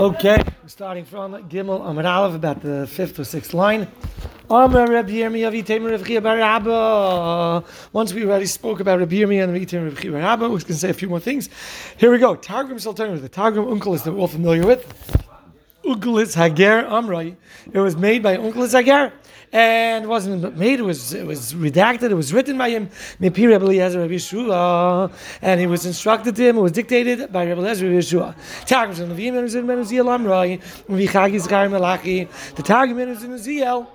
Okay, starting from Gimel Amar Aleph, about the fifth or sixth line. Amar Rabbi Yirmiyah v'Tamer Rav Chia bar Abba. Once we already spoke about Rabbi Yirmiyah and Rav Chia bar Abba, we're going to say a few more things. Here we go. Targum Sultan, the Targum Unkelis that we're all familiar with. Unkelis Hager Amrai. It was made by Unkelis Hager and wasn't made. It was it was redacted. It was written by him. Mipir Rebbe Eliezer Rabbi Yeshua, and it was instructed to him. It was dictated by Rebbe Eliezer Rabbi Yeshua. Targum from the in Uziel Malachi. The Targum is in Uziel.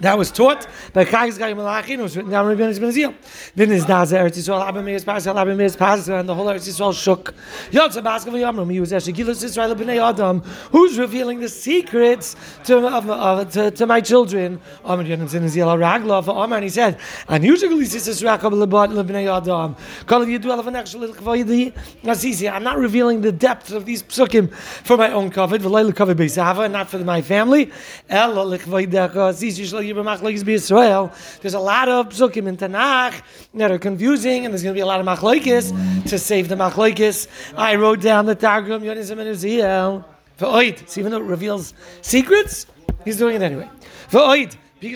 That was taught by Chagis Gai Malachin, was written down by Ben Zil. Then his Daza Eretz Yisrael, Abba Abba and the whole Eretz Yisrael shook. Baskav he was Israel B'nei Adam, who's revealing the secrets to, of, to, to my children. Yonim Zin Zil Ragla, for and he said, and Adam. Kol Yidu Alav Anach Shalil I'm not revealing the depth of these psukim for my own covet, not for my family. Sisi there's a lot of psukim in Tanakh that are confusing, and there's going to be a lot of machlokes to save the machlokes. I wrote down the Targum Yonizim and Uziel. For oid, see, even though it reveals secrets, he's doing it anyway. For oid. He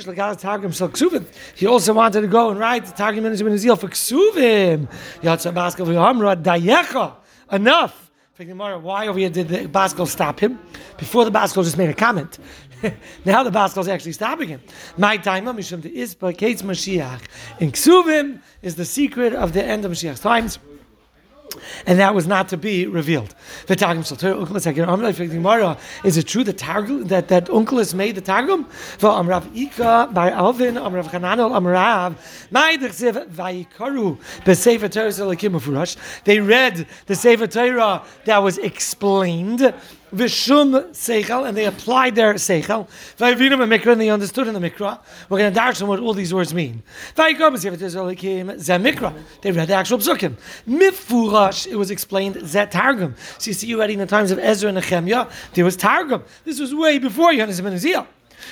also wanted to go and write the Targum Yonizim and Uziel for Ksuvim. Yatsa Baskal V'Hamra Dayecha. Enough. Why over here did the Baskel stop him? Before the Baskel just made a comment. now the Baskel is actually stopping him. My time, Mishum to Ispa, Kates Mashiach. In Ksuvim is the secret of the end of Mashiach's times and that was not to be revealed. The Targum Is it true that Targum that that Unkelis made the Targum? For Amrav Ika by Alvin Amrav Hananel Amrav Ma'idachsev Vayikaru Besefer Torah Selakim They read the Sefer Torah that was explained Vishum Seichel, and they applied their Seichel. Vayivinum and Mikra, and they understood in the Mikra. We're going to dash on what all these words mean. Vayikam Mikra. They read the actual Psukim. Mifurash, it was explained Zet Targum. So you see already in the times of Ezra and Nehemiah, there was Targum. This was way before Yohanes ben Ezekiel.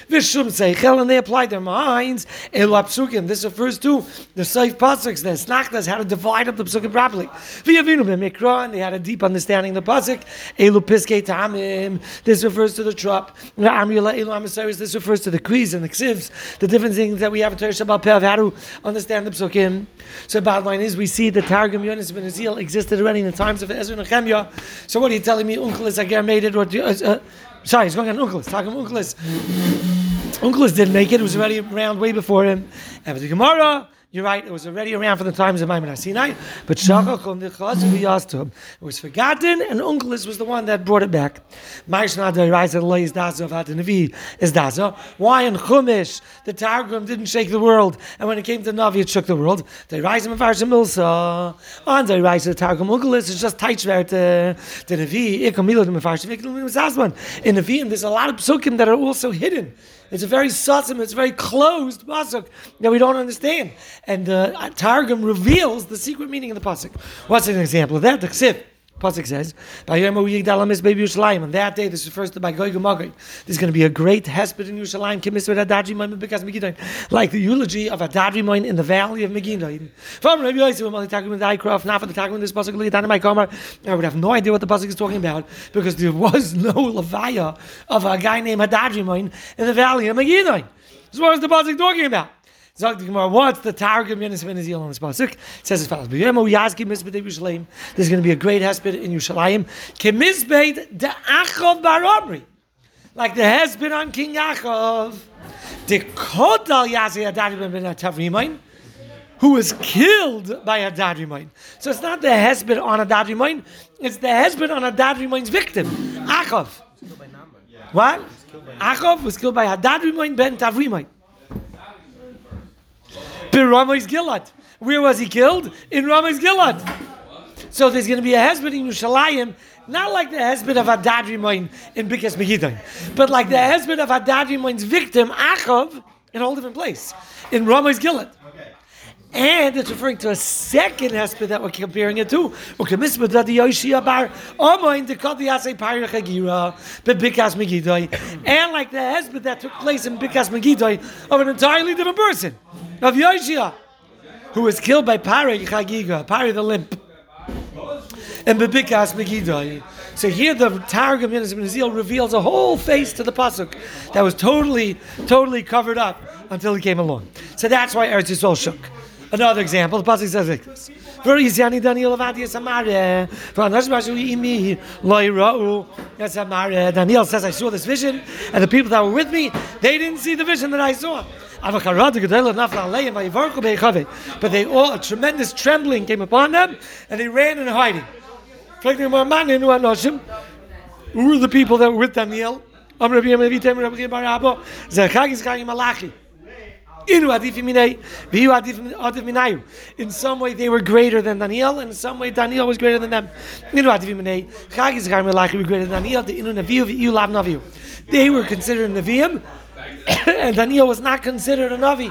Vishum Seichel, and they applied their minds. Elu Psukim. This refers to the Seif Pasuks, the Snachtas, how to divide up the Psukim properly. V'yavinu and they had a deep understanding of the Pasuk. Elu Piskei Tamim. This refers to the Trop. Amrila Elu. This refers to the Kriz and the Ksivs, the different things that we have in Torah Pev, how to understand the Psukim. So, bottom line is, we see the Targum Yonis ben Azil existed already in the times of Ezra and Nehemiah. So, what are you telling me? Uncle is made it, or uh, uh, Sorry, he's going on Unkelis. Talking Unkelis. Unkelis didn't make it. It was already around way before him. And the Gemara, you're right, it was already around for the times of Maimon Sinai, but It was forgotten, and Unkelis was the one that brought it back. Why in Chumash, the Targum didn't shake the world, and when it came to Navi, it shook the world. And rise the Targum Unkelis, it's just Teichwert, uh, the Navi, Ikamila, the Farshim, in Navi, there's a lot of psukim that are also hidden. It's a very sussum, it's a very closed pasuk that we don't understand. And the uh, Targum reveals the secret meaning of the pasuk. What's an example of that? The Ksif. Pasuk says, On that day, this refers to by Goy There's going to be a great hesped in Yerushalayim, like the eulogy of Adadri in the valley of Megiddo. From Rabbi Yosef, not for the Targum this pasuk, I would have no idea what the pasuk is talking about because there was no levaya of a guy named Adadri in the valley of Megiddo. So what is the pasuk talking about? Sagt die Gemara, what's the Targum Yenis Ben Eziel on this pasuk? It says as follows: B'yemo Yazki Mizbeit Yerushalayim. There's going to be a great hesped in Yerushalayim. Kemizbeit de Achov Baromri, like the hesped on King Yaakov. The Kodal Yazi Adari Ben Tavrimain, who was killed by a Adadrimain. So it's not the hesped on a Adadrimain; it's the hesped on a Adadrimain's victim, Achov. What? Achov was killed by Adadrimain ben Tavrimain. Ramay's Gilad. Where was he killed? In Ramay's Gilad. So there's going to be a hesped in Yerushalayim, not like the hesped of Adadri Moin in Bikas Megiddo, but like the hesped of Adadri Moin's victim, Achav, in a whole different place, in Ramay's Gilad. And it's referring to a second hesped that we're comparing it to. Okay, And like the hesped that took place in Bikas Megiddo of an entirely different person of Yoshia, who was killed by Pari Chagiga, Pari the limp. And Bebikas Megiddo. So here the Targum Nazil reveals a whole face to the pasuk that was totally, totally covered up until he came along. So that's why Eretz Yisrael shook. Another example, the pasuk says like this: "Very Yisyani Daniel Avadi Samare, for Anash Bashu Imi Loirau." That's Samare. Daniel says, "I saw this vision, and the people that were with me, they didn't see the vision that I saw." But they all a tremendous trembling came upon them, and they ran in hiding. Who were the people that were with Daniel? In some way, they were greater than Daniel, and in some way, Daniel was greater than them. They were considered Nevi'im, and Daniel was not considered a Navi.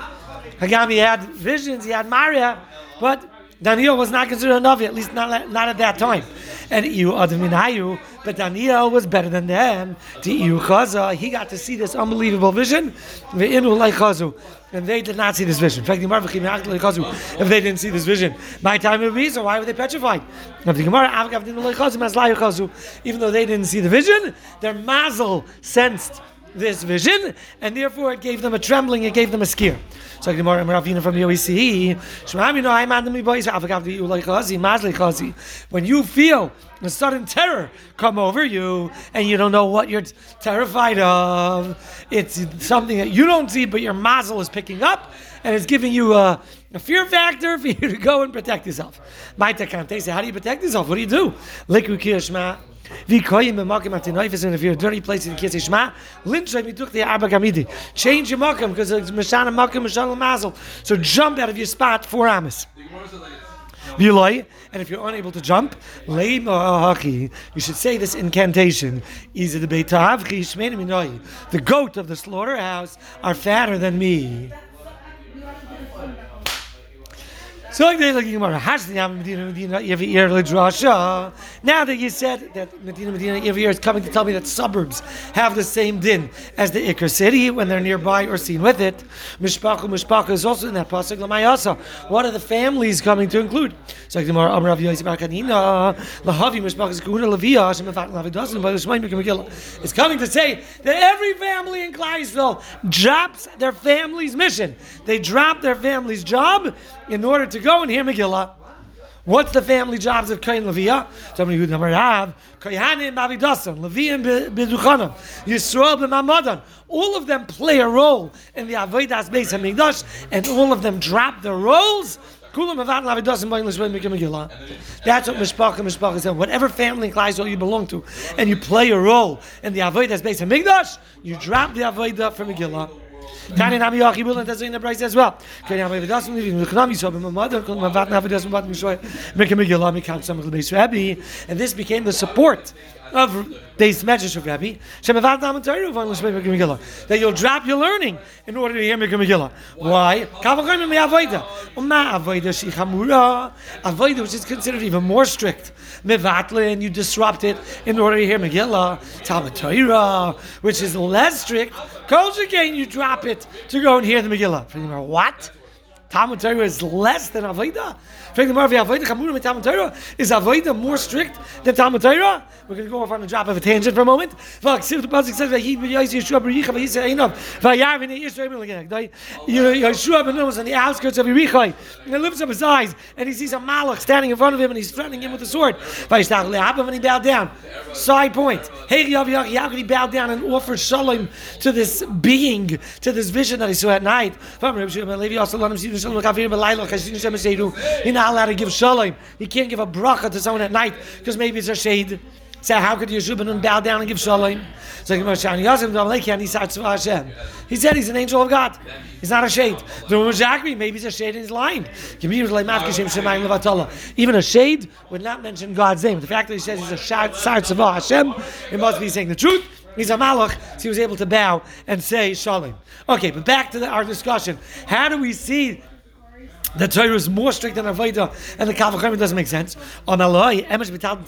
Hagami had visions, he had Maria, but Daniel was not considered a Navi, at least not, not at that time. And Iu Adaminayu, but Daniel was better than them. He got to see this unbelievable vision. And they did not see this vision. In fact, the if they didn't see this vision, my time would be, so why were they petrified? Even though they didn't see the vision, their mazel sensed this vision, and therefore it gave them a trembling, it gave them a scare. So Gemara Ravina from the OEC, when you feel a sudden terror come over you, and you don't know what you're terrified of, it's something that you don't see, but your mazel is picking up, and it's giving you a, a fear factor for you to go and protect yourself. How do you protect yourself? What do you do? Wie koyim makim at neifes in a dirty place in Kisei Shema, lynch me took the Abba Gamidi. Change your makim because it's Mashana makim Mashana mazel. So jump out of your spot for Amos. And if you're unable to jump, uh, you should say this incantation. Is it The goat of the slaughterhouse are fatter than me. So like they looking Gemara, Medina Medina every year Now that you said that Medina Medina year is coming to tell me that suburbs have the same din as the Iker city when they're nearby or seen with it. Mishpacha Mishpacha is also in that pasuk. Lamayasa. What are the families coming to include? So Gemara, Kanina, Lahavi Hashem Evat Lavidasim by It's coming to say that every family in Kleisville drops their family's mission. They drop their family's job in order to go and hear Megillah. What's the family jobs of Kain Leviah? Somebody who never have Kohanim Avidasan, Leviim Beduchanim, Yisrael B'Mamadan. All of them play a role in the Avodas Beis Hamikdash, and all of them drop their roles. Kulam Avad Lavidasan B'English Megillah. That's what Mishpacha Mishpacha said. Whatever family Klaisel you belong to, and you play a role in the Avodas Beis Hamikdash, you drop the Avodah from Megillah. Tani Nami Yachi will and that's in the price as well. Can you have a dozen living the Knami so my mother my vat have a dozen but me show make a Megillah me count some of the base Rabbi and this became the support of this message of Rabbi that you'll drop your learning in order to hear Megillah. Why? Avoida. Avoida. Avoida which is considered even more strict. Mevatle and you disrupt it in order to hear Megillah. Talmud which is less strict. Kol again you drop it to go and hear the Megillah. What? Talmud Torah is less than Avodah? Is Avodah more strict than Talmud Torah? We're going to go off on a drop of a tangent for a moment. Yeshua ben Nun was on the outskirts of Yericho, and he lifts up his eyes, and he sees a malach standing in front of him, and he's threatening him with a sword. When he bowed down, side point. How could he bow down and offer shalom to this being, to this vision that he saw at night? Not allowed to give shalom. Can't give a bracha to someone at night because maybe it's a shade. So how could Yeshua bow down and give shalom? So he said he's an angel of God. He's not a shade. Maybe he's a shade and he's lying. Even a shade would not mention God's name. The fact that he says he's a Sar Tzavah Hashem, it must be saying the truth. He's a malach, so he was able to bow and say shalom. Okay, but back to the, our discussion. How do we see the Torah is more strict than Avodah, and the Kavachim doesn't make sense. On Eloi, Emesh B'tal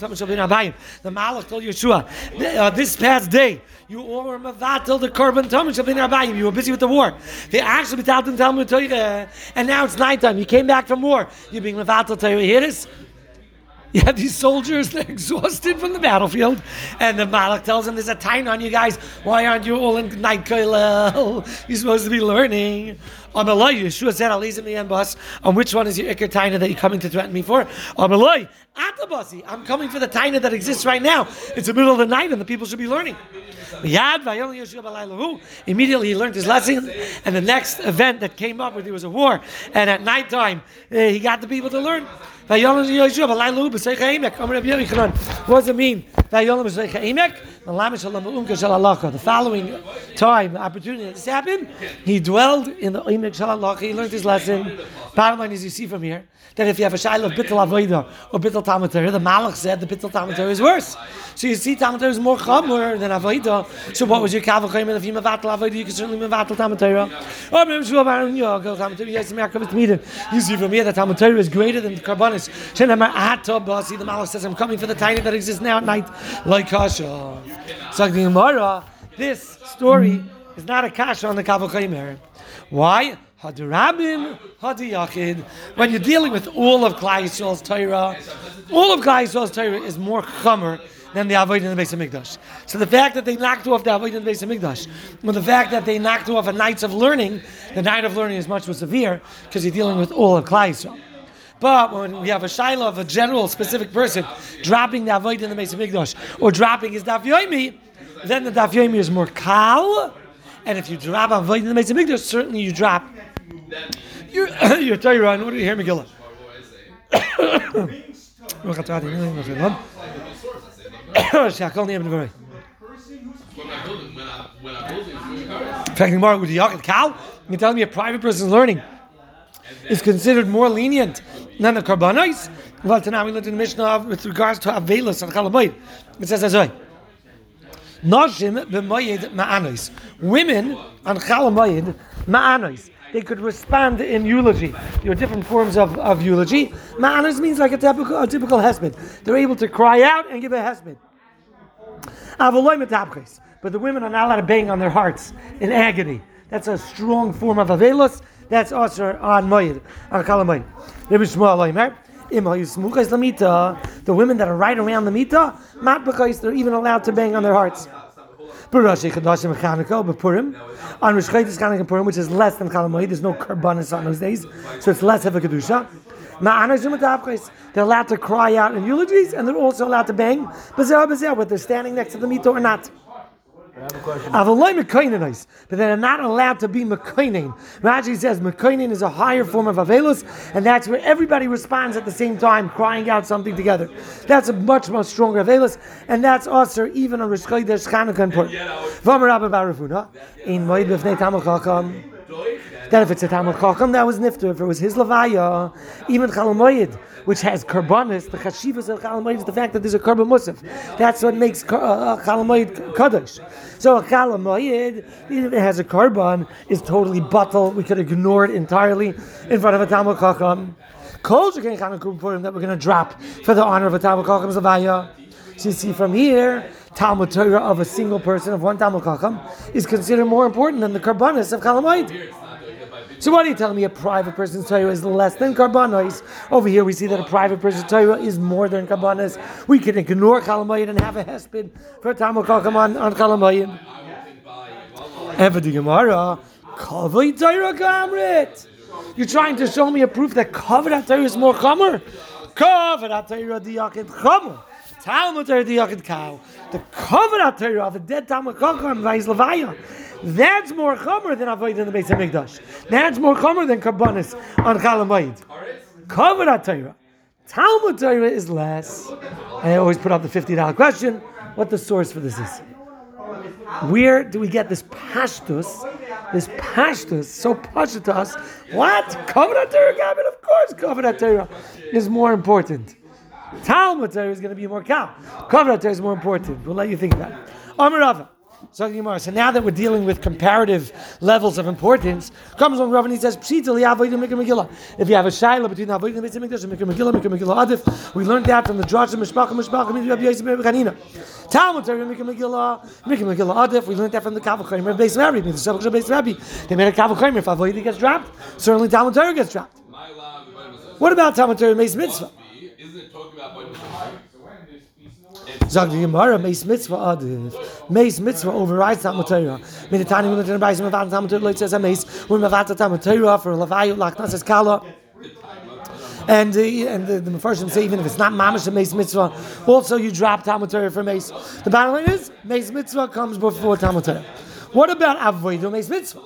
the Malach told Yeshua, uh, this past day, you were Mavatel, the Korban Tamim Shabin Abayim, you were busy with the war. They actually B'tal Talmud Torah, and now it's nighttime, you came back from war, you're being Mavatel Torah, hear this? You have these soldiers, they're exhausted from the battlefield, and the Malach tells them, There's a time on you guys. Why aren't you all in night koilel? You're supposed to be learning. Amalai, Yeshua said, Alizim and bus. On which one is your Iker Taina that you're coming to threaten me for? Amalai, Atabasi. I'm coming for the Taina that exists right now. It's the middle of the night and the people should be learning. Immediately he learned his lesson, and the next event that came up, was there was a war, and at nighttime uh, he got the people to learn. What does it mean? The following time, the opportunity that this happened, he dwelled in the Imek Shalalach, he learned his lesson. Bottom line is you see from here that if you have a Shiloh of Bittel Avoida or Bittel Talmud the Malach said the Bittel Talmud is worse. So you see Talmud is more Chamor than Avoida. So what was your Kaval Chayim? If you Mavatal Avoida, you can certainly Mavatal about You see from here that Talmud is greater than the See, the Malach says, I'm coming for the tiny that exists now at night, like Kasha. So the Gemara, this story is not a Kasha on the Kaval Chayim. Why? Hadirabim, Hadiyachid. When you're dealing with all of Klai Yisrael's Torah, all of Klai Yisrael's Torah is more chomer than the Avodah in the Beis Mikdash. So the fact that they knocked off the Avodah in the Beis Mikdash, with the fact that they knocked off a nights of learning, the night of learning is much more severe because you're dealing with all of Klai. But when we have a shaila of a general, specific person dropping the avoid in the Beis Hamikdash or dropping his daf yomi, then the daf yomi is more kal. And if you drop avoid in the Beis Hamikdash, certainly you drop your your Torah. And what did you hear, Megillah? Fact, Gemara with the cow. You tell me a private person learning is considered more lenient than the karbanos. Well, tonight we looked in the Mishnah with regards to Avelis and Chalabayit. It says as well. Nashim b'mayid ma'anos. Women on Chalamayid ma'anos. They could respond in eulogy. There are different forms of, of eulogy. Ma'anos means like a typical, a typical hesped. They're able to cry out and give a hesped. But the women are not allowed to bang on their hearts in agony. That's a strong form of Avelos. That's also on Moed, on Kalamoid. Rabbi Shmuel Oimer. The women that are right around the mita, not because they're even allowed to bang on their hearts. On Rosh Chodesh Chanukah Purim, which is less than Chalamoid, there's no karbanis on those days, so it's less of a kedusha. They're allowed to cry out in eulogies, and they're also allowed to bang, whether they're standing next to the mita or not. But they're not allowed to be Mekainin. Rashi says Mekainin is a higher form of Avelus, and that's where everybody responds at the same time, crying out something together. That's a much, much stronger Avelus, and that's also even on Rosh Chodesh Chanukah Purim. V'amar Rabbi Barafuna, in Moed B'fnei Tamil Chacham, that if it's a Tamil Chacham, that was Nifter. If it was his Levaya, even Chalamoyed, which has Karbanis, the Chashivas of Chalamoyed is the fact that there's a Karban Musaf. That's what makes uh, uh Chalamoyed Kaddish. So a Chalamoyed, if it has a Karban, is totally bottle. We could ignore it entirely in front of a Tamil Chacham. Kol Shekin Chanukah that we're going to drop for the honor of a Tamil Chacham's Levaya. So you see from here, Talmud Torah of a single person, of one Talmud Chacham, is considered more important than the Karbanis of Chalamoid. So what are you telling me? A private person's Torah is less than Karbanos. Over here we see that a private person's Torah is more than Karbanos. We can ignore Chalamoid and have a hesped for Chacham on, on Chalamoid. And for the Gemara, Kavod Torah. You're trying to show me a proof that Kavod Torah is more Chomer? Kavod Torah Diyakid Chomer. Talmud Torah Diyakid Cow. The Kavod Torah of the dead Talmud Chacham, Vais Levaya. That's more chomer than avoid in the base of Mikdash. That's more chomer than karbanis on Chalamayid. Kavod Torah. Talmud Torah is less. I always put up the fifty dollar question: What the source for this is? Where do we get this pashtus? This pashtus, so pasha to us. What? Kavod Gavin? Of course, Kavod Torah is more important. Talmud Torah is going to be more cow. Kavod Torah is more important. We'll let you think that. Amar so now that we're dealing with comparative levels of importance, comes on Rav and he says, If you have a shaila between Avodim and Mikdash and Megillah, Megillah Adif, we learned that from the Draj of Mishpach and Mishpach and Rabbi Yosef Chanina. Talmud Torah Megillah, Megillah Adif, we learned that from the Kaval Chaymer of Beis Rabbi, the Shabbat of Beis Rabbi. They made a Kaval Chaymer, if Avodim gets dropped, certainly Talmud Torah gets dropped. What about Talmud Torah Beis Mitzvah? Sagt die Gemara, Meis Mitzvah Adif. Meis Mitzvah overrides Torah. Mit the tiny when the Rebbeis Mevat Talmud Torah, it says a Meis, when Mevat Talmud Torah for Levayu, Lachnas es Kala. And the and the, the Mepharshim say even if it's not mamish a mace mitzvah, also you drop Talmud Torah for mace. The bottom line is mace mitzvah comes before Talmud Torah. What about avoidu mace mitzvah?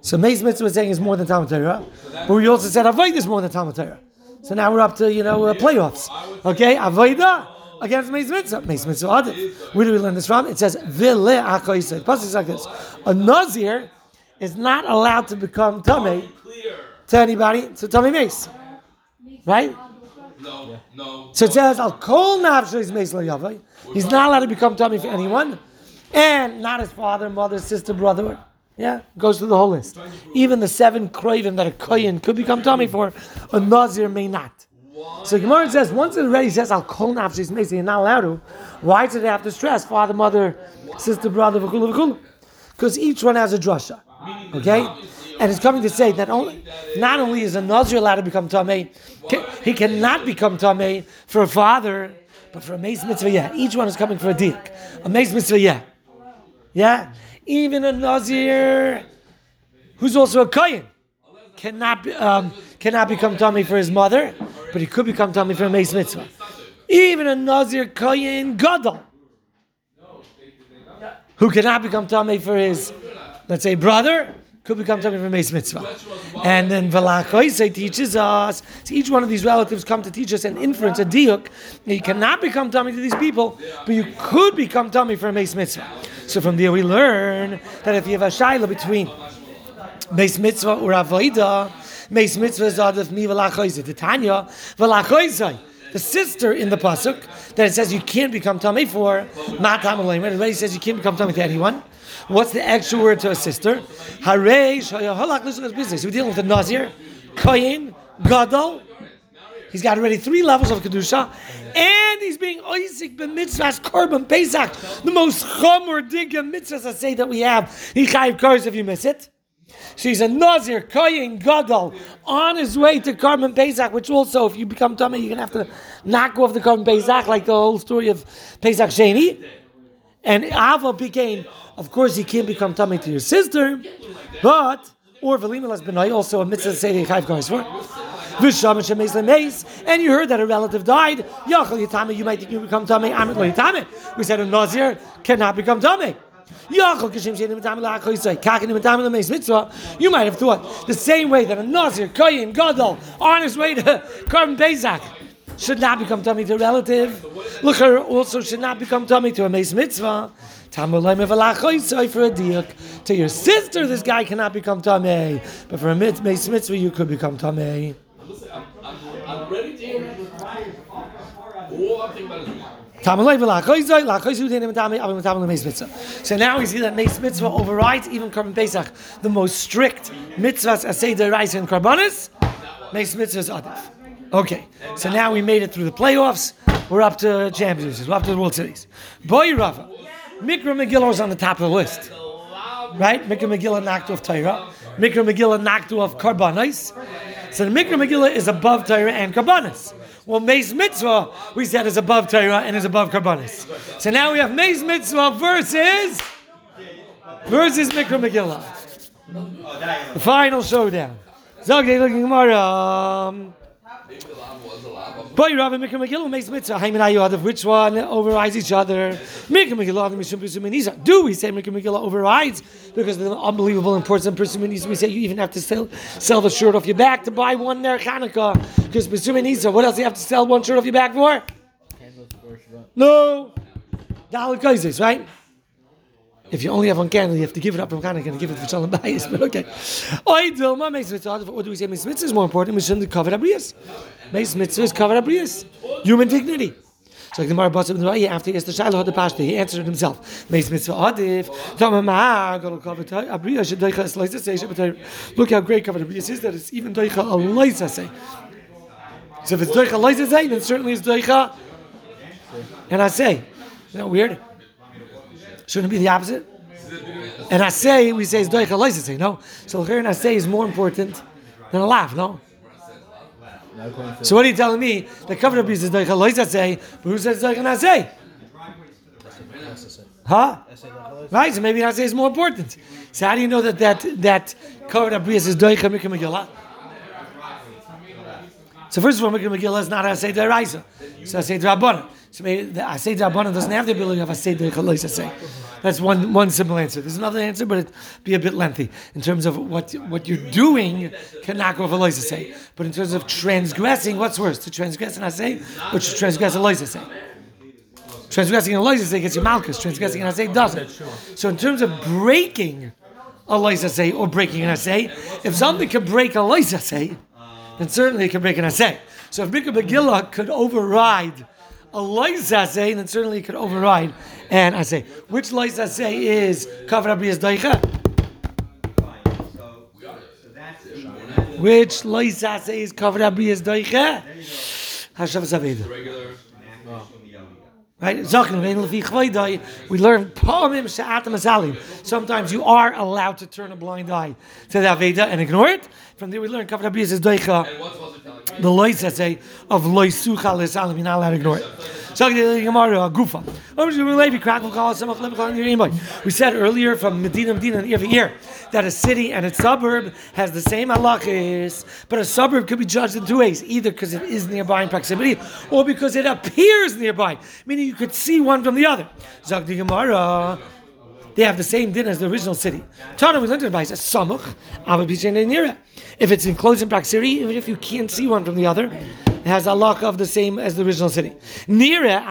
So mace mitzvah saying is more than Talmud Torah, but we also said avoid is more than Talmud Torah. So now we're up to you know uh, playoffs. Okay, avoida against mace mitzvah. Mace mitzvah adif. Where do we learn this from? It says vile akoisei. Plus it's like this: a nazir is not allowed to become tummy to anybody to tummy mace, right? No, no. So it says al kol nafshes mace yavai. He's not allowed to become tummy for anyone, and not his father, mother, sister, brother. Yeah, goes through the whole list. Even the seven craven that a kohen could become tummy for, a nazir may not. So Gemara says once it already says al kol nafshes mace, you're not allowed to. Why did they have to stress father, mother, sister, brother, v'kulu v'kulu? Because each one has a drasha. Okay? And it's coming to say that only, not only is a Nazir allowed to become Tameh, he cannot become Tameh for a father, but for a Mace Mitzvah, yeah. Each one is coming for a Dik. A Mace Mitzvah, yeah. Yeah? Even a Nazir who's also a Kohen cannot, um, cannot become Tameh for his mother, but he could become Tameh for a Mace Mitzvah. Even a Nazir Kohen Gadol who cannot become Tameh for his, let's say, brother, could become Tameh for Mace Mitzvah. And then Valachoise teaches us, so each one of these relatives come to teach us an inference, a diuk, you cannot become Tameh to these people, but you could become Tameh for a Mace Mitzvah. So from there we learn that if you have a shaila between Mace Mitzvah or Avoida, Mace Mitzvah is Adif Mi Valachoise, the Tanya, Valachoise the sister in the pasuk that it says you can't become tummy for matam alayim. Everybody says you can't become tummy to anyone. What's the actual word to a sister? Hare business. We're dealing with a nazir, koyin, gadol. He's got already three levels of kedusha, and he's being oisik b'mitzvahs korban pesach, the most chomer digga mitzvahs I say that we have. He chayiv if you miss it. So he's a Nazir, Koyin, Gadol, on his way to Karban Pesach, which also, if you become tummy, you're going to have to knock off the Karban Pesach, like the whole story of Pesach Sheni. And Ava became, of course, you can't become tummy to your sister, but, or Velima Las also a mitzvah say five guys for. And you heard that a relative died. You might think you become tummy. We said a Nazir cannot become tummy. You might have thought the same way that a Nazir, Koyin, Gadol, on his way to Karban Pesach should not become tummy to a relative. Look, also should not become tummy to a Mace Mitzvah. For a diak. To your sister, this guy cannot become tummy. But for a Mace Mitzvah, you could become tummy. I'm ready to hear. All I'm thinking about is So now we see that Mace Mitzvah overrides even Karban Pesach, the most strict mitzvahs as Seder Rice and Karbanis. Mace Mitzvah is Adif. Okay, so now we made it through the playoffs. We're up to championships. We're up to the World Series. Boy Rafa, Mikra Megillah is on the top of the list. Right? Mikra Megillah knocked off Torah. Mikra Megillah knocked off Karbanis. So the Mikra Megillah is above Torah and Karbanis. Well, Mace Mitzvah, we said, is above Torah and is above Karbanis. So now we have Mace Mitzvah versus versus Mikra Megillah. The final showdown. Zogday looking Gemara. Boy, Rabbi Mikra Megillah makes mitzvah. Hayman which one overrides each other? Mikra Megillah Mishum Pesuminisa. Do we say Mikra Megillah overrides because of the unbelievable importance of Pesuminisa? We say you even have to sell, sell the shirt off your back to buy one there Hanukkah because Pesuminisa. What else do you have to sell one shirt off your back for? No, Dalit Kaisers, right? If you only have one candle, you have to give it up from Hanukkah and give it for Shalom Bayis. But okay. Oy Dilma makes mitzvah. What do we say? Mitzvah is more important. We shouldn't cover abrius. Mace mitzvah is cover abrius. Human dignity. So the Gemara brought up the way after he asked the Shiloh the Pashta, he answered it himself. Mace mitzvah adif. Look how great cover abrius is that it's even doicha a loisa say. So if it's doicha loisa say, then certainly it's doicha. And I say, isn't that weird? Shouldn't it be the opposite? And I say, we say it's doicha loisa say, no? So here and I say is more important than a laugh, no? Not So what are you telling me? The cover of is doicha loisa say, but who says doicha nasei? Huh? Right, so maybe nasei is more important. So how do you know that that that cover of is doicha mikra megillah? So first of all, mikra megillah is not asay deraisa. So asay drabana. So maybe the asay drabana doesn't have the ability of asay doicha loisa say. That's one one simple answer. There's another answer, but it'd be a bit lengthy in terms of what what you're doing can knock off a say. But in terms of transgressing, what's worse, to transgress an asay or to transgress a say? Transgressing a say gets you malchus. Transgressing an asay doesn't. So in terms of breaking a say or breaking an asay, if something can break a say, then certainly it can break an asay. So if Mikra Megillah could override a lois asay, then certainly it could override and I say, Which lois asay is kavra b'yas daicha? Which lois asay is kavra b'yas daicha? Hashav Zaveda. Regular. Right? We learn. Sometimes you are allowed to turn a blind eye to the Aveda and ignore it. From there we learn kavra b'yas is daicha. The lois that say eh, of lois sucha lesalim, you're not allowed to ignore it. So the Gemara uh, gufa. We said earlier from Medina Medina every year that a city and its suburb has the same halachis, but a suburb could be judged in two ways: either because it is nearby in proximity, or because it appears nearby, meaning you could see one from the other. Zog the Gemara. They have the same din as the original city. Tana we learned advice: a samuch, near If it's in close in proximity, even if you can't see one from the other, it has a halakha of the same as the original city. Nira,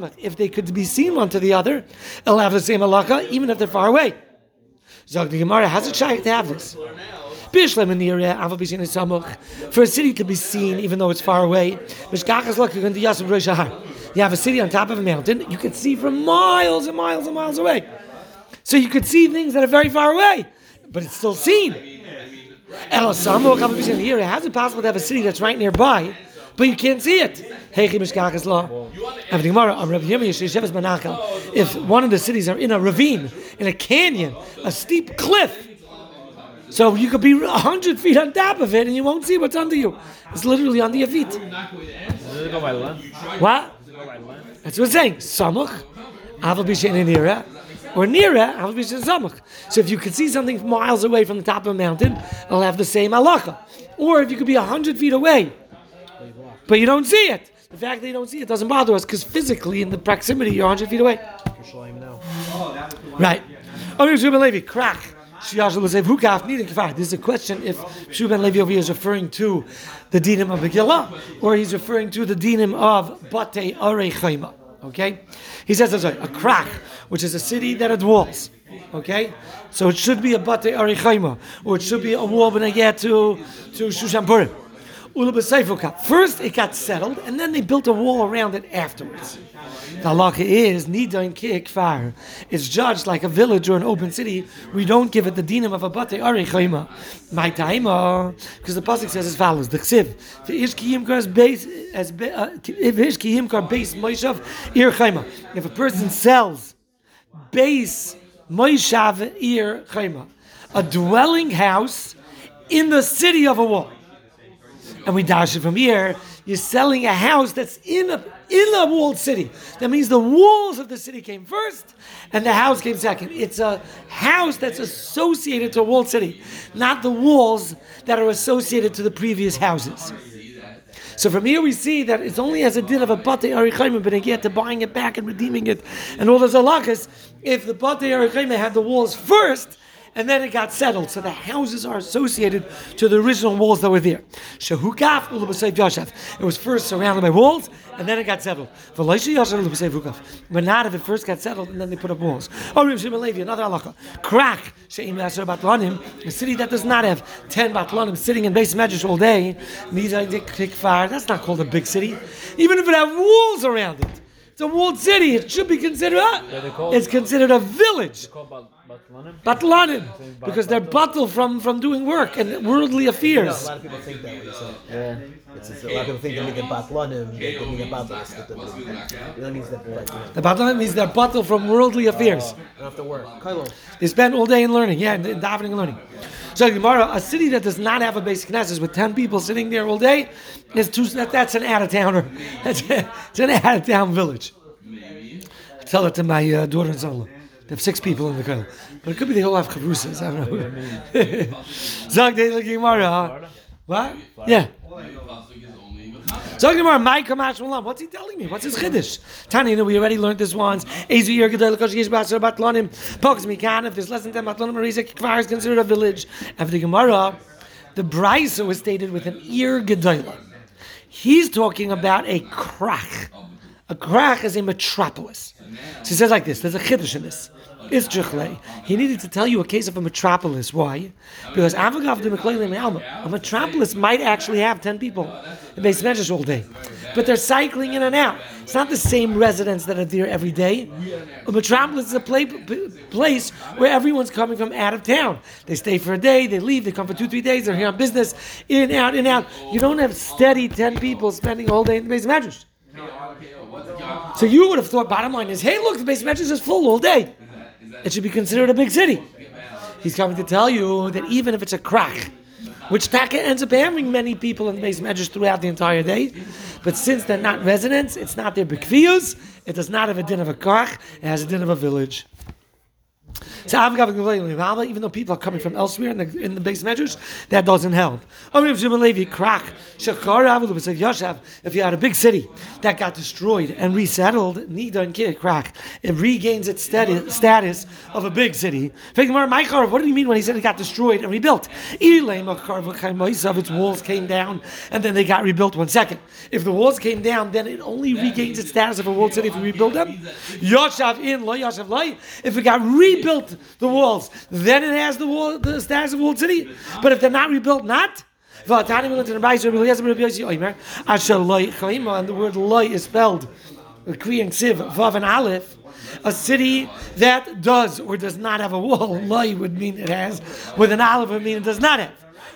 Near if they could be seen one to the other, it'll have the same halakha, even if they're far away. Zog Gemara has a shaykh to have this. For a city to be seen, even though it's far away. You have a city on top of a mountain, you can see from miles and miles and miles away. So you could see things that are very far away, but it's still seen. El Samuch, Avabishin in the area, how's it possible to have a city that's right nearby, but you can't see it? Heichi Mishkachas law. If one of the cities are in a ravine, in a canyon, a steep cliff, so you could be hundred feet on top of it, and you won't see what's under you. It's literally under your feet. Does it go by length? What? Does it go by length? That's what it's saying. Samuch, aval b'shen nira, or b'shen samuch. So if you could see something miles away from the top of a mountain, it'll have the same halacha. Or if you could be hundred feet away, but you don't see it. The fact that you don't see it doesn't bother us because physically, in the proximity, you're hundred feet away. Right. Oh, Shubin Levi, crack. This is a question if Shubin Levi over here is referring to the dinim of Megillah or he's referring to the dinim of Bate Arei Okay? He says, I'm sorry, a crack, which is a city that had walls. Okay? So it should be a Bate Arei or it should be a wall when I get to, to Shushan Purim. First, it got settled, and then they built a wall around it afterwards. The halacha is nidain kikfar. It's judged like a village or an open city. We don't give it the dinim of a bate arechayma. My taima, because the pasuk says as follows: the ksiv the ish kiyimkar's base as uh, if ish kiyimkar base moishav ir chayma. If a person sells base moishav ir chayma, a dwelling house in the city of a wall and we dash it from here, you're selling a house that's in a in a walled city. That means the walls of the city came first, and the house came second. It's a house that's associated to a walled city, not the walls that are associated to the previous houses. So from here we see that it's only as a din of a bate arichayim, but again to buying it back and redeeming it, and all those halakas. If the bate arichayim had the walls first, and then it got settled. So the houses are associated to the original walls that were there. It was first surrounded by walls, and then it got settled. But not if it first got settled, and then they put up walls. Oh, another halacha. Crack a city that does not have ten Batlanim sitting in base measures all day. That's not called a big city, even if it had walls around it. It's a walled city. It should be considered. Uh, a, it's uh, considered a village. Batlanim, because they're battle from, from doing work and worldly affairs. a lot of people think that way. So yeah, it's, it's, a lot of people think they make a batlanim, they they make a batlas. That means that like, The Batlanim means they're battle from worldly affairs. Uh, don't have to work. Kailo. They spend all day in learning, yeah, in davening and learning. Gemara, a city that does not have a basic knesset with ten people sitting there all day, is that, that's an out of towner. It's an out of town village. I tell that to my uh, daughter and son-in-law. They have six people in the kotel, but it could be they all have chavrusas. I don't know. Zog Gemara. What? Yeah. What's he telling me? What's his chiddush? Tani, you know, we already learned this once. If there's less than ten batlonim, Marisa Kvar is considered a village. After the Gemara, the brisa was stated with an ear gedola. He's talking about a krach. A krach is a metropolis. So he says like this. There's a chiddush in this. Isjichle. He needed to tell you a case of a metropolis. Why? Because Avagav de a metropolis might actually have 10 people in base measures all day. But they're cycling in and out. It's not the same residents that are there every day. A metropolis is a play, place where everyone's coming from out of town. They stay for a day, they leave, they come for two, three days, they're here on business, in, out, in, out. You don't have steady 10 people spending all day in the base measures. So you would have thought, bottom line is, hey, look, the base measures is full all day it should be considered a big city. He's coming to tell you that even if it's a crack, which Taka ends up having many people in the base measures throughout the entire day, but since they're not residents, it's not their bikviyus, it does not have a din of a krach, it has a din of a village. So even though people are coming from elsewhere in the, in the base measures, that doesn't help. If you had a big city that got destroyed and resettled, it regains its status of a big city. What do you mean when he said it got destroyed and rebuilt? Its walls came down and then they got rebuilt. One second. If the walls came down, then it only regains its status of a walled city if we rebuild them. If it got rebuilt the walls, then it has the wall, the status of walled city. But if they're not rebuilt, not. And the word loy is spelled Kri and Siv, Vav and Aleph. A city that does or does not have a wall, loy would mean it has, with an aleph would mean it does not have.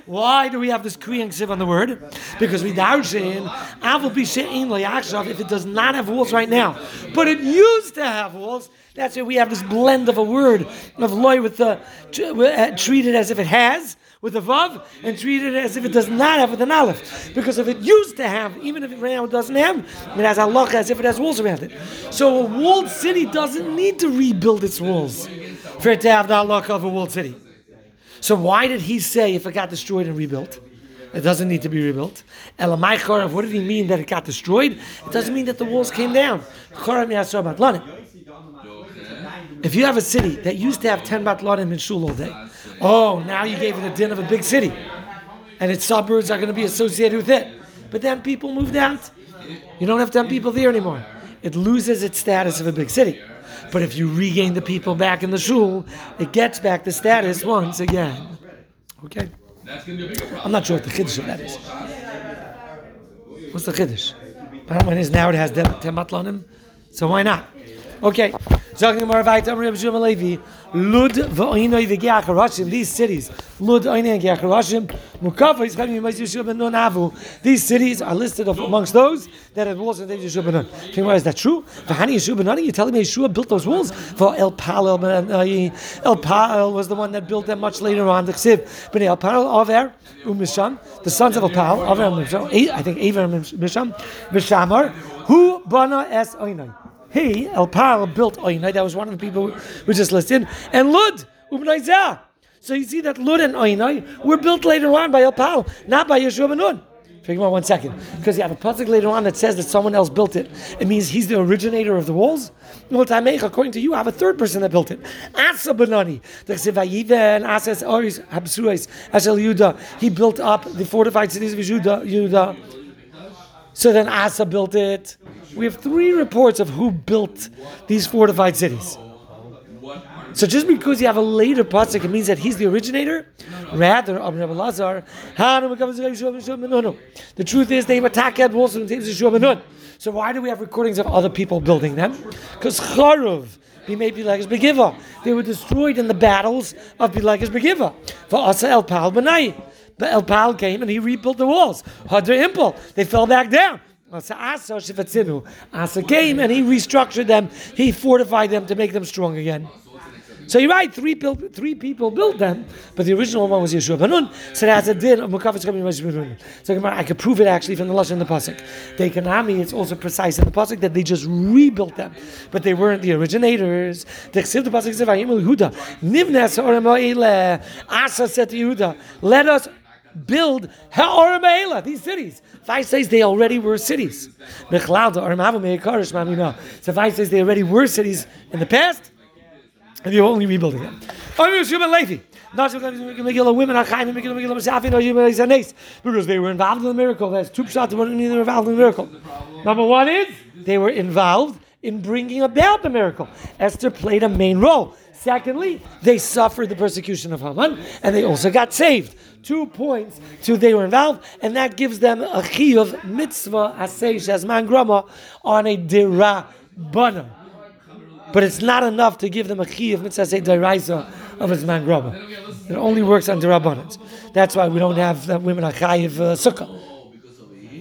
Why do we have this Kriyan Siv on the word? Because we darshin Avil Bishain Layakshav if it does not have walls right now. But it used to have walls. That's why we have this blend of a word of loy with the uh, treated as if it has with a vav and treated as if it does not have with an aleph. Because if it used to have, even if it right now doesn't have, it has Allah as if it has walls around it. So a walled city doesn't need to rebuild its walls for it to have the Allah of a walled city. So why did he say if it got destroyed and rebuilt? It doesn't need to be rebuilt. Elamai Chorav, what did he mean that it got destroyed? It doesn't mean that the walls came down. If you have a city that used to have 10 batlanim in shul all day, oh, now you gave it a din of a big city, and its suburbs are going to be associated with it. But then people moved out. You don't have 10 people there anymore. It loses its status of a big city. But if you regain the people back in the shul, it gets back the status once again. Okay? I'm not sure what the chiddush of that is. What's the chiddush? Bottom is now it has temat lonim, so why not? Okay. Talking more about Amr Shimon Levi, Lud v'oinoi v'geach these cities, Lud oinoi v'geach harashim, Mukafa is coming Yemais Yeshua ben Nun Avu. These cities are listed amongst those that had walls and they Yeshua ben Nun. Why is that true? V'hani Yeshua ben Nun, you're telling me Yeshua built those walls? For El Pal, uh, El Pal was the one that built them much later on. The Ksiv, but El Pal, Aver, umm Umisham, the sons of El Pal, Aver, umm Misham, I think Aver, umm Misham, Mishamar, who bana es oinoi. He, El Par, built oh, Oinai. That was one of the people who just listed. And Lud, Ubnai So you see that Lud and oh, Oinai were built later on by El Par, not by Yeshua ben Nun. Figure out one second. Because you have a pasuk later on that says that someone else built it. It means he's the originator of the walls. According to you, I have a third person that built it. Asa Benani. He built up the fortified cities of Judah. So then Asa built it. We have three reports of who built these fortified cities. So just because you have a later pasuk, it means that he's the originator. Rather, Rabbi Lazar, no, no. the truth is they attack at walls and So why do we have recordings of other people building them? Because Charuv, Bilagish Begiva. They were destroyed in the battles of Bilagish Begiva. For Asa El Pal Benai. But El Pal came and he rebuilt the walls. Hadra Impel, they fell back down. Asa came and he restructured them. He fortified them to make them strong again. So you're right, three, built, three people built them, but the original one was Yeshua Banun. So that's a din of So I could prove it actually from the Lashon and the Pasuk. The Kanami, it's also precise in the Pasuk that they just rebuilt them, but they weren't the originators. The Chsiv the Yehuda, Nivnes Asa said to Yehuda, let us build Ha'ele, these cities. Five says they already were cities. So five says they already were cities in the past, and you're only rebuilding them. Because they were involved in the miracle. That's two shots. They were involved in the miracle? Number one is they were involved in bringing about the miracle. Esther played a main role. Secondly, they suffered the persecution of Haman, and they also got saved. Two points to they were involved, and that gives them a chiyuv mitzvah asay shazman grama on a dira bana but it's not enough to give them a chi of mitzvah say deraisa of his grubba. It only works on derabbanans. That's why we don't have uh, women achayiv uh, sukkah.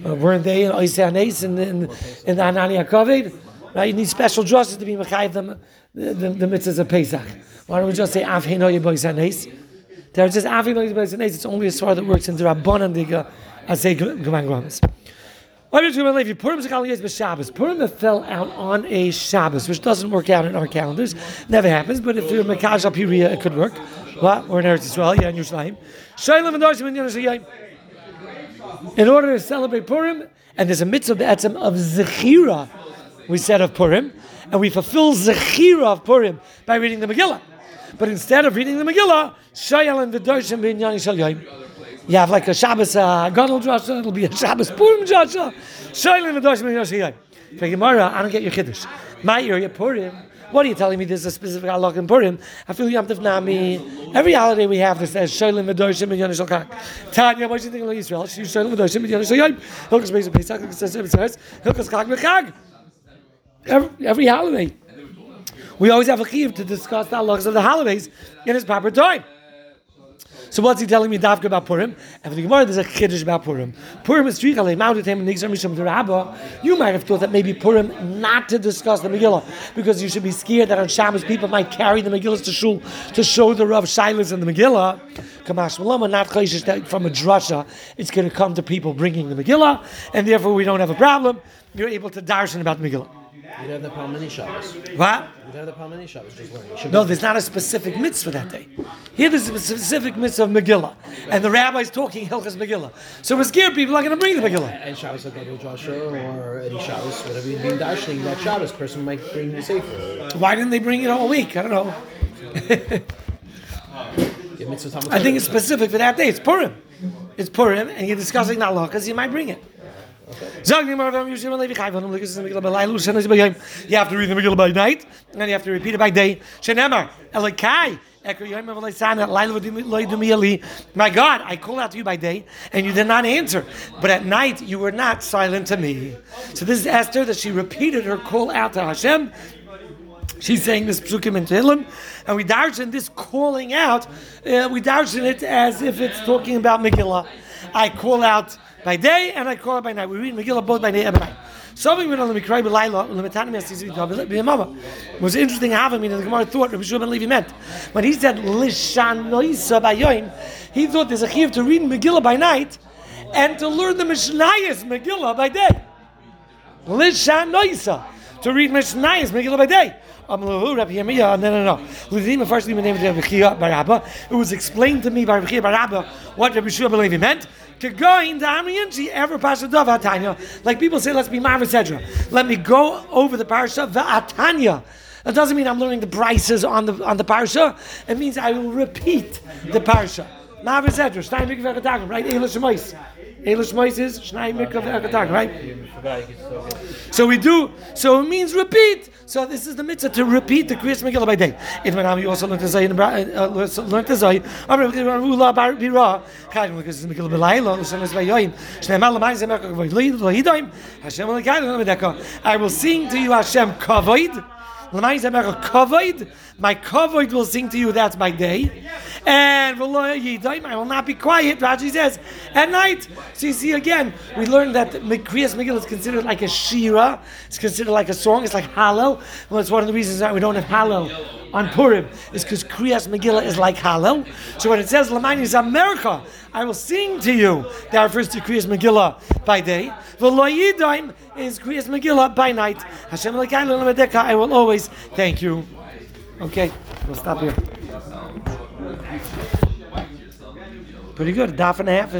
Uh, weren't they in Oisei in, in, in the Anani HaKaved? Right? You need special drushes to be mechayiv them the, the, the mitzvahs of Pesach. Why don't we just say av heinoye bois anes? They're just av heinoye bois anes. It's only a sword that works in derabbanan diga as say geman grubas. Purim is a Kalyazib Shabbos. Purim fell out on a Shabbos, which doesn't work out in our calendars. Never happens, but if you're Mekaj al Piriya, it could work. What? Or in Eretz Yisrael, yeah, in Yerushalayim. In order to celebrate Purim, and there's a mitzvah of Zechira, we said of Purim, and we fulfill Zechira of Purim by reading the Megillah. But instead of reading the Megillah, Shayal and the Doshim B'inyan Yishal Yayim. You have like a Shabbos uh, Gadol drasha, it'll be a Shabbos Purim drasha. Shailin v'doshim v'yoshiyai. For Gemara, I don't get your Kiddush. My area, Purim, what are you telling me there's a specific halach in Purim? I feel Yom Nami. Every holiday we have this says Sholim v'doshim and Yonah Kak. Tanya, what do you think of Israel? Sholim v'doshim and Yonah Yom. Hilchas Beis Pesach. Every, every holiday. We always have a chiv to discuss the halachas of the holidays in its proper time. So what's he telling me dafka about Purim? And the Gemara, there's a Kiddush about Purim. Purim is strichale ma'udatem nixar mishum derabba. You might have thought that maybe Purim not to discuss the Megillah because you should be scared that on Shabbos people might carry the Megillah to shul to show the Rav Shilas in the Megillah. Kamash Malama, not chayshish from a drasha. It's going to come to people bringing the Megillah, and therefore we don't have a problem. You're able to darshan about the Megillah. You'd have the problem any Shabbos. What? You'd have the problem any Shabbos, just learning. No, there's not a specific mitzvah for that day. Here there's a specific mitzvah of Megillah. And the rabbi's talking Hilchas Megillah. So we're scared people are going to bring the Megillah. And Shabbos like Gadol drasha or any Shabbos, whatever you're being darshaning, that Shabbos person might bring the Sefer. Why didn't they bring it all week? I don't know. I think it's specific for that day. It's Purim. It's Purim, and you're discussing that law because you might bring it. You have to read the Megillah by night, and then you have to er repeat it by day. Er Elikai, my God, I called out to you by day, and you did not answer. But at night, you were not silent to me. So this is Esther that she repeated her call out to Hashem. She's saying this psukim in Tehillim, and we darshan this calling out. Uh, we darshan it as if it's talking about Megillah. I call out by day and I call it by night. We read Megillah both by day and by night. Something we the Mikrai B'Laila, Lemetani Miyasi It was interesting having me that the Gemara thought Rabbi Shua ben Levi meant. When he said Lishanoisa Bayoim, he thought there's a chiv to read Megillah by night and to learn the Mishnayos Megillah by day. Lishan Lishanoisa. To read Mishnayos Megillah by day. No, no, no. It was explained to me by Rabbi Barabba what Rabbi Shua ben Levi meant. To go in the Amriyanchi ever Pasha Atanya. Like people say, let's be Marva Let me go over the Parsha the Atanya. That doesn't mean I'm learning the prices on the on the Parsha. It means I will repeat the Parsha. Marva Sedra, Shnai Mikva Akatagim, right? Elish Mois. Elish Mois is Shnai Mikva Akatagim, right? So we do, so it means repeat. So this is the mitzvah to repeat the Kriyas Megillah by day. In uh, uh, Manam, you also learn to say, learn to say, Amr Ula Bar Bira, Chayim it's Megillah Belayla, Usham Es Bayoyim, Shnemal Lamayim Zemek Kavoid, Lohidoim, Hashem Lekayim Lemedeka. I will sing to you Hashem kavod. My kavod will sing to you. That's my day. And I will not be quiet. Rashi says at night. So you see again, we learned that Kriyas Megillah is considered like a shira. It's considered like a song. It's like Hallel. Well, it's one of the reasons that we don't have Hallel on Purim is because Kriyas Megillah is like Hallel. So when it says Lamani is America, I will sing to you. That refers to Kriyas Megillah by day. V'lo yidaim is Kriyas Megillah by night. Hashem I will always thank you. Okay, we'll stop here. Pretty good, half and a half. And